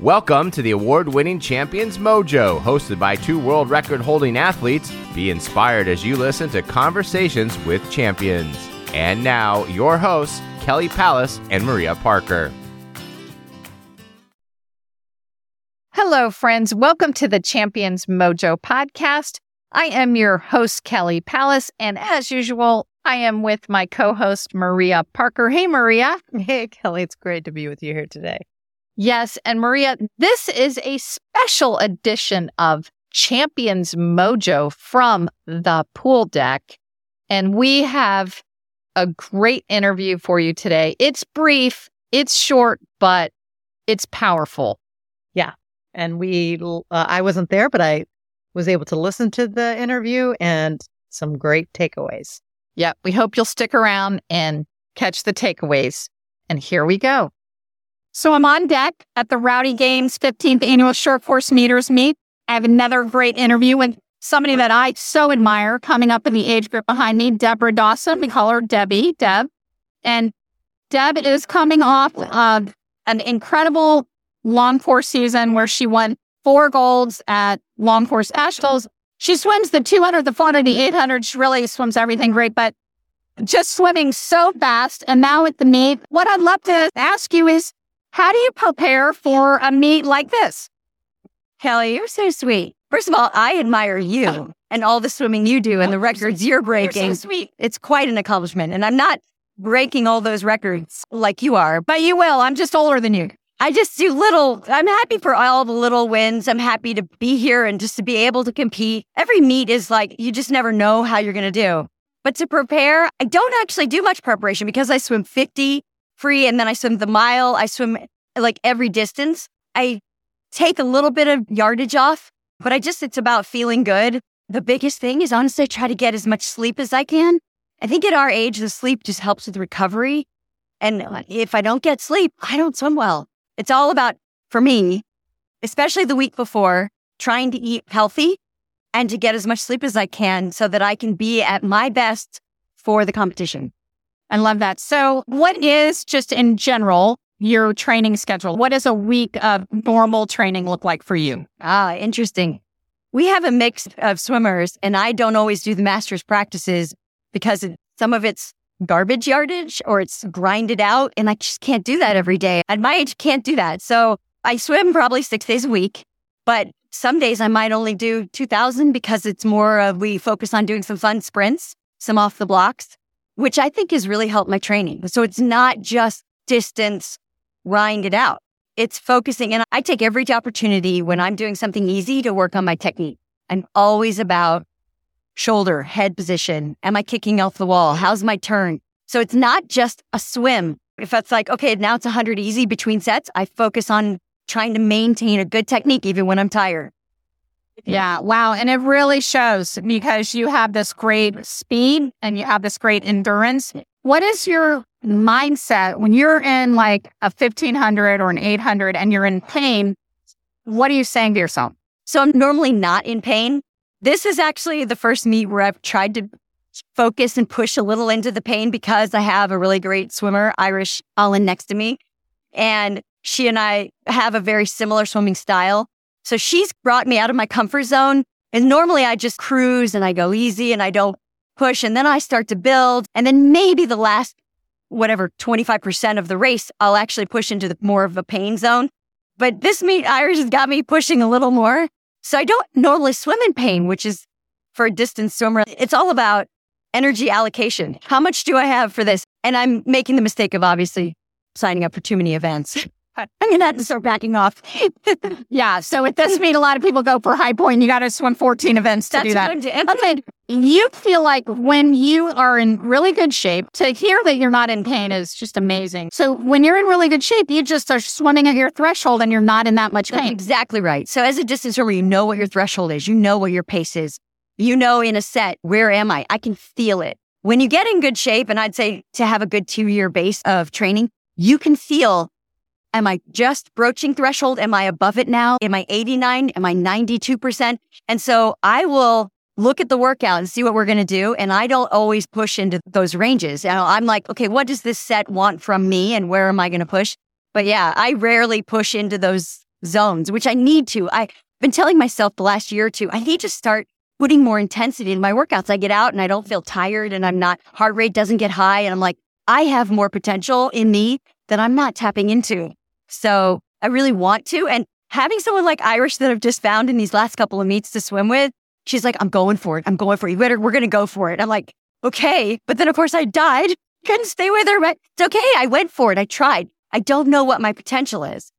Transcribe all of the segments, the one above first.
Welcome to the award winning Champions Mojo, hosted by two world record holding athletes. Be inspired as you listen to conversations with champions. And now, your hosts, Kelly Palace and Maria Parker. Hello, friends. Welcome to the Champions Mojo podcast. I am your host, Kelly Palace, and as usual, I am with my co host, Maria Parker. Hey, Maria. Hey, Kelly. It's great to be with you here today. Yes. And Maria, this is a special edition of Champions Mojo from the pool deck. And we have a great interview for you today. It's brief, it's short, but it's powerful. Yeah. And we, uh, I wasn't there, but I was able to listen to the interview and some great takeaways. Yep. We hope you'll stick around and catch the takeaways. And here we go. So I'm on deck at the Rowdy Gaines 15th annual short course meters meet. I have another great interview with somebody that I so admire coming up in the age group behind me, Deborah Dawson. We call her Debbie, Deb. And Deb is coming off of an incredible long course season where she won four golds at long course Asheville's. She swims the 200, the 400, the 800. She really swims everything great, but just swimming so fast. And now at the meet, what I'd love to ask you is, how do you prepare for a meet like this? Kelly, you're so sweet. First of all, I admire you oh. and all the swimming you do and the records you're breaking. You're so sweet. It's quite an accomplishment. And I'm not breaking all those records like you are, But you will. I'm just older than you. I just do little. I'm happy for all the little wins. I'm happy to be here and just to be able to compete. Every meet is like, you just never know how you're going to do. But to prepare, I don't actually do much preparation because I swim 50 free and then I swim the mile. I swim like every distance. I take a little bit of yardage off, but I just, it's about feeling good. The biggest thing is honestly I try to get as much sleep as I can. I think at our age, the sleep just helps with recovery. And if I don't get sleep, I don't swim well. It's all about, for me, especially the week before, trying to eat healthy and to get as much sleep as I can so that I can be at my best for the competition. I love that. So, what is just in general your training schedule? What does a week of normal training look like for you? Ah, interesting. We have a mix of swimmers, and I don't always do the master's practices because some of it's garbage yardage or it's grinded out, and I just can't do that every day. At my age, can't do that. So I swim probably six days a week, but some days I might only do 2000 because it's more of we focus on doing some fun sprints, some off the blocks, which I think has really helped my training. So it's not just distance, grind it out. It's focusing. And I take every opportunity when I'm doing something easy to work on my technique. I'm always about shoulder, head position. Am I kicking off the wall? How's my turn? So it's not just a swim. If it's like, okay, now it's 100 easy between sets, I focus on trying to maintain a good technique even when I'm tired. Yeah. Wow. And it really shows because you have this great speed and you have this great endurance. What is your mindset when you're in like a 1500 or an 800 and you're in pain? What are you saying to yourself? So I'm normally not in pain. This is actually the first meet where I've tried to focus and push a little into the pain because I have a really great swimmer, Irish Allen, next to me. And she and I have a very similar swimming style. So she's brought me out of my comfort zone. And normally I just cruise and I go easy and I don't push. And then I start to build. And then maybe the last, whatever, 25% of the race, I'll actually push into the more of a pain zone. But this meet, Irish has got me pushing a little more. So I don't normally swim in pain, which is for a distance swimmer. It's all about energy allocation. How much do I have for this? And I'm making the mistake of obviously signing up for too many events. I'm going to have to start backing off. Yeah. So it does mean a lot of people go for high point. You got to swim 14 events to That's do that. what I'm doing. Okay. You feel like when you are in really good shape, to hear that you're not in pain is just amazing. So when you're in really good shape, you just are swimming at your threshold and you're not in that much That's pain. exactly right. So as a distance swimmer, you know what your threshold is. You know what your pace is. You know in a set, where am I? I can feel it. When you get in good shape, and I'd say to have a good two year base of training, you can feel, am I just broaching threshold? Am I above it now? Am I 89? Am I 92%? And so I will look at the workout and see what we're going to do. And I don't always push into those ranges. I'm like, okay, what does this set want from me? And where am I going to push? But yeah, I rarely push into those zones, which I need to. I've been telling myself the last year or two, I need to start putting more intensity in my workouts. I get out and I don't feel tired and I'm not, heart rate doesn't get high. And I'm like, I have more potential in me that I'm not tapping into. So I really want to. And having someone like Irish that I've just found in these last couple of meets to swim with, she's like, I'm going for it. I'm going for it. Better, we're going to go for it. I'm like, okay. But then of course I died. Couldn't stay with her, but it's okay. I went for it. I tried. I don't know what my potential is.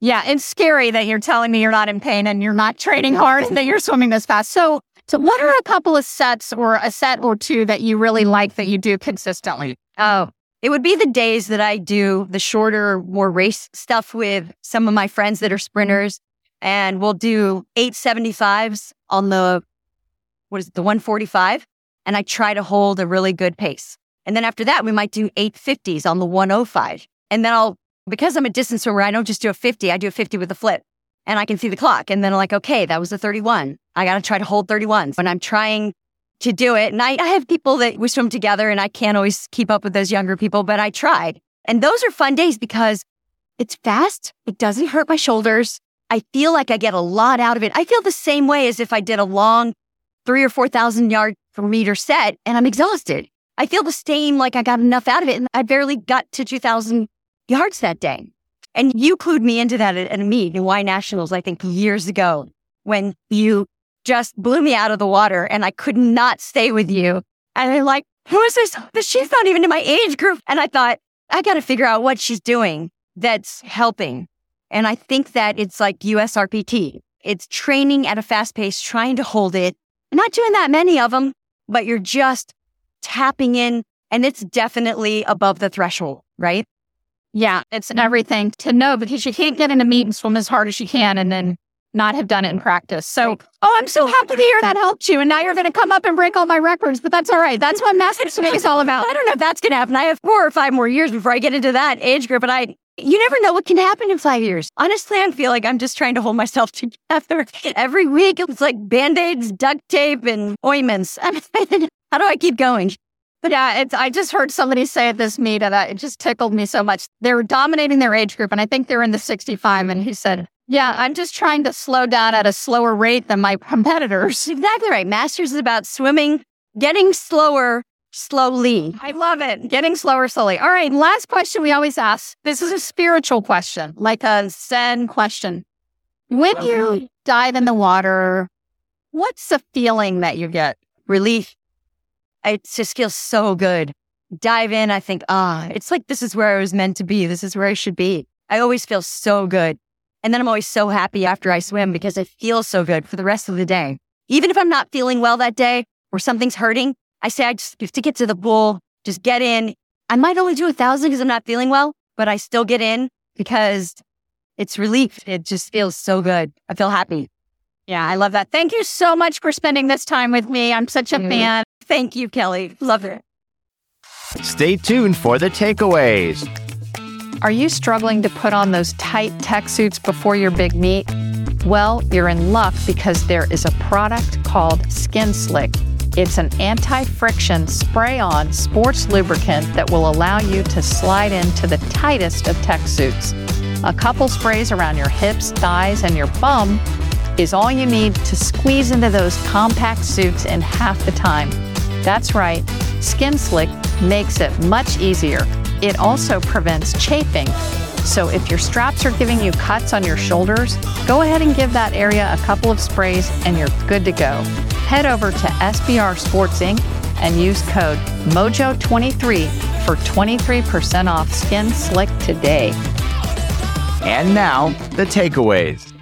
Yeah, it's scary that you're telling me you're not in pain and you're not training hard and that you're swimming this fast. So, so what are a couple of sets or a set or two that you really like that you do consistently? Oh, it would be the days that I do the shorter, more race stuff with some of my friends that are sprinters. And we'll do 875s on the, what is it, the 145. And I try to hold a really good pace. And then after that, we might do 850s on the 105. And then I'll, because I'm a distance swimmer, I don't just do a 50, I do a 50 with a flip. And I can see the clock. And then I'm like, okay, that was a 31. I got to try to hold 31s. When I'm trying to do it, and I, I have people that we swim together and I can't always keep up with those younger people, but I tried. And those are fun days because it's fast. It doesn't hurt my shoulders. I feel like I get a lot out of it. I feel the same way as if I did a long three or 4,000 yard per meter set and I'm exhausted. I feel the same like I got enough out of it. And I barely got to 2,000 yards that day. And you clued me into that at, a meet in Nationals, I think years ago, when you just blew me out of the water and I could not stay with you. And I'm like, who is this? She's not even in my age group. And I thought, I got to figure out what she's doing that's helping. And I think that it's like USRPT. It's training at a fast pace, trying to hold it, not doing that many of them, but you're just tapping in and it's definitely above the threshold, right? Yeah, it's everything to know because you can't get in a meet and swim as hard as you can and then not have done it in mm. practice. So, oh, I'm so happy to hear that helped you. And now you're going to come up and break all my records, but that's all right. That's what master swimming is all about. I don't know if that's going to happen. I have four or five more years before I get into that age group, and I, you never know what can happen in five years. Honestly, I feel like I'm just trying to hold myself together every week. It's like band aids, duct tape, and ointments. How do I keep going? But yeah, it's, I just heard somebody say at this meet that it just tickled me so much. They were dominating their age group, and I think they're in the 65. And he said, yeah, I'm just trying to slow down at a slower rate than my competitors. Exactly right. Masters is about swimming, getting slower slowly. I love it. Getting slower slowly. All right. Last question we always ask. This is a spiritual question, like a Zen question. When you dive in the water, what's the feeling that you get? Relief. It just feels so good. Dive in. I think, ah, it's like this is where I was meant to be. This is where I should be. I always feel so good. And then I'm always so happy after I swim because it feels so good for the rest of the day. Even if I'm not feeling well that day or something's hurting, I say I just have to get to the pool, just get in. I might only do a thousand because I'm not feeling well, but I still get in because it's relief. It just feels so good. I feel happy. Yeah, I love that. Thank you so much for spending this time with me. I'm such a mm-hmm. fan. Thank you, Kelly. Love it. Stay tuned for the takeaways. Are you struggling to put on those tight tech suits before your big meet? Well, you're in luck because there is a product called Skin Slick. It's an anti friction spray on sports lubricant that will allow you to slide into the tightest of tech suits. A couple sprays around your hips, thighs, and your bum is all you need to squeeze into those compact suits in half the time. That's right, Skin Slick makes it much easier it also prevents chafing. So if your straps are giving you cuts on your shoulders, go ahead and give that area a couple of sprays and you're good to go. Head over to SBR Sports Inc. and use code MOJO23 for 23% off Skin Slick today. And now, the takeaways.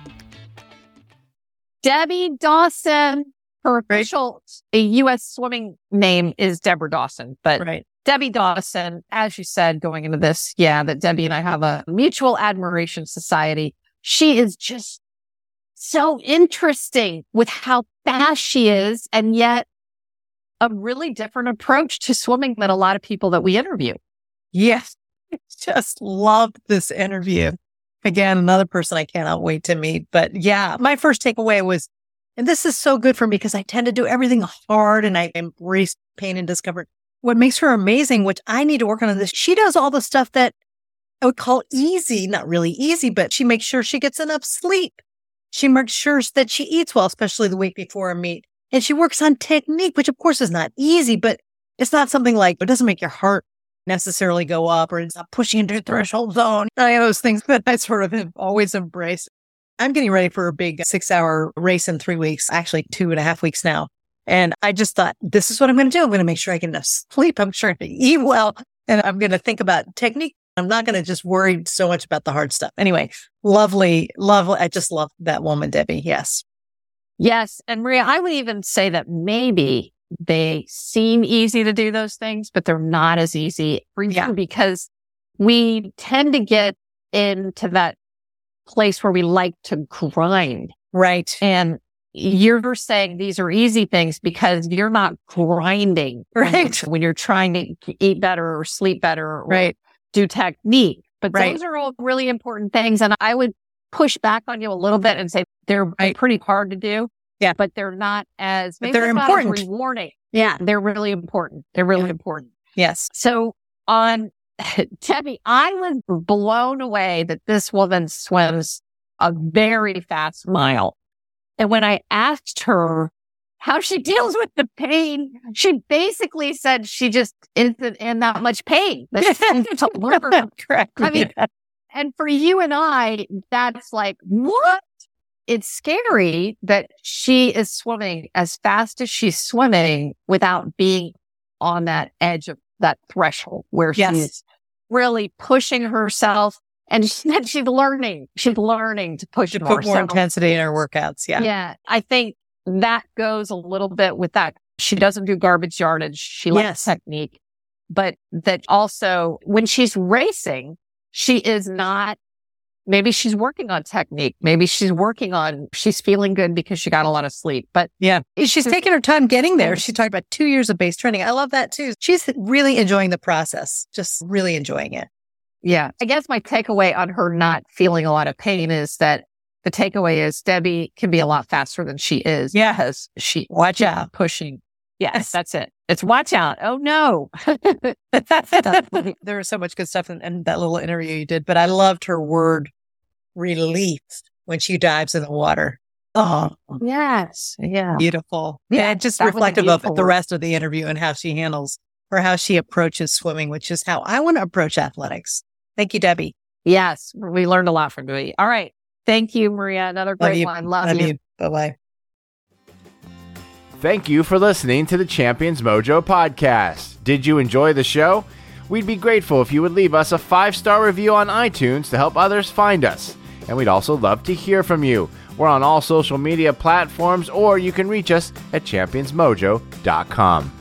Debbie Dawson, her official U.S. swimming name is Deborah Dawson, but right. Debbie Dawson, as you said, going into this, yeah, that Debbie and I have a mutual admiration society. She is just so interesting with how fast she is and yet a really different approach to swimming than a lot of people that we interview. Yes. Just loved this interview. Again, another person I cannot wait to meet. But yeah, my first takeaway was, and this is so good for me because I tend to do everything hard and I embrace pain and discomfort what makes her amazing, which I need to work on this, she does all the stuff that I would call easy, not really easy, but she makes sure she gets enough sleep. She makes sure that she eats well, especially the week before a meet. And she works on technique, which of course is not easy, but it's not something like it doesn't make your heart necessarily go up or it's not pushing into threshold zone. Any of those things that I sort of have always embraced. I'm getting ready for a big six hour race in three weeks, actually two and a half weeks now. And I just thought, this is what I'm going to do. I'm going to make sure I get enough sleep. I'm sure to eat well. And I'm going to think about technique. I'm not going to just worry so much about the hard stuff. Anyway, lovely, lovely. I just love that woman, Debbie. Yes. Yes. And Maria, I would even say that maybe they seem easy to do those things, but they're not as easy for you Yeah. because we tend to get into that place where we like to grind. Right. And you're saying these are easy things because you're not grinding Right. when you're trying to eat better or sleep better or Right. do technique. But Right. those are all really important things. And I would push back on you a little bit and say they're Right. pretty hard to do. Yeah. But they're not as, But they're they're not important. rewarding. Yeah. They're really important. They're really Yeah. important. Yes. So on Debbie, I was blown away that this woman swims a very fast mile. And when I asked her how she deals with the pain, she basically said she just isn't in that much pain. That to learn. Correct. I mean, and for you and I, that's like, what? It's scary that she is swimming as fast as she's swimming without being on that edge of that threshold where Yes. she's really pushing herself and she, she's learning. She's learning to push to more. put more So, intensity in her workouts. Yeah. yeah, I think that goes a little bit with that. She doesn't do garbage yardage. She likes Yes. technique, but that also when she's racing, she is not, maybe she's working on technique. Maybe she's working on, she's feeling good because she got a lot of sleep, but Yeah. She's taking her time getting there. She talked about two years of base training. I love that too. She's really enjoying the process, just really enjoying it. Yeah, I guess my takeaway on her not feeling a lot of pain is that the takeaway is Debbie can be a lot faster than she is. Yes. She Watch out. pushing. Yes, that's it. It's watch out. Oh no. there was so much good stuff in, in that little interview you did, but I loved her word relief when she dives in the water. Oh, yes. Yeah. beautiful. Yeah, Yeah. just reflective of the rest of the interview and how she handles or how she approaches swimming, which is how I want to approach athletics. Thank you, Debbie. Yes, we learned a lot from Dewey. All right. Thank you, Maria. Another Love great you. one. Love, Love you. you. Bye bye. Thank you for listening to the Champions Mojo podcast. Did you enjoy the show? We'd be grateful if you would leave us a five star review on iTunes to help others find us. And we'd also love to hear from you. We're on all social media platforms, or you can reach us at championsmojo.com.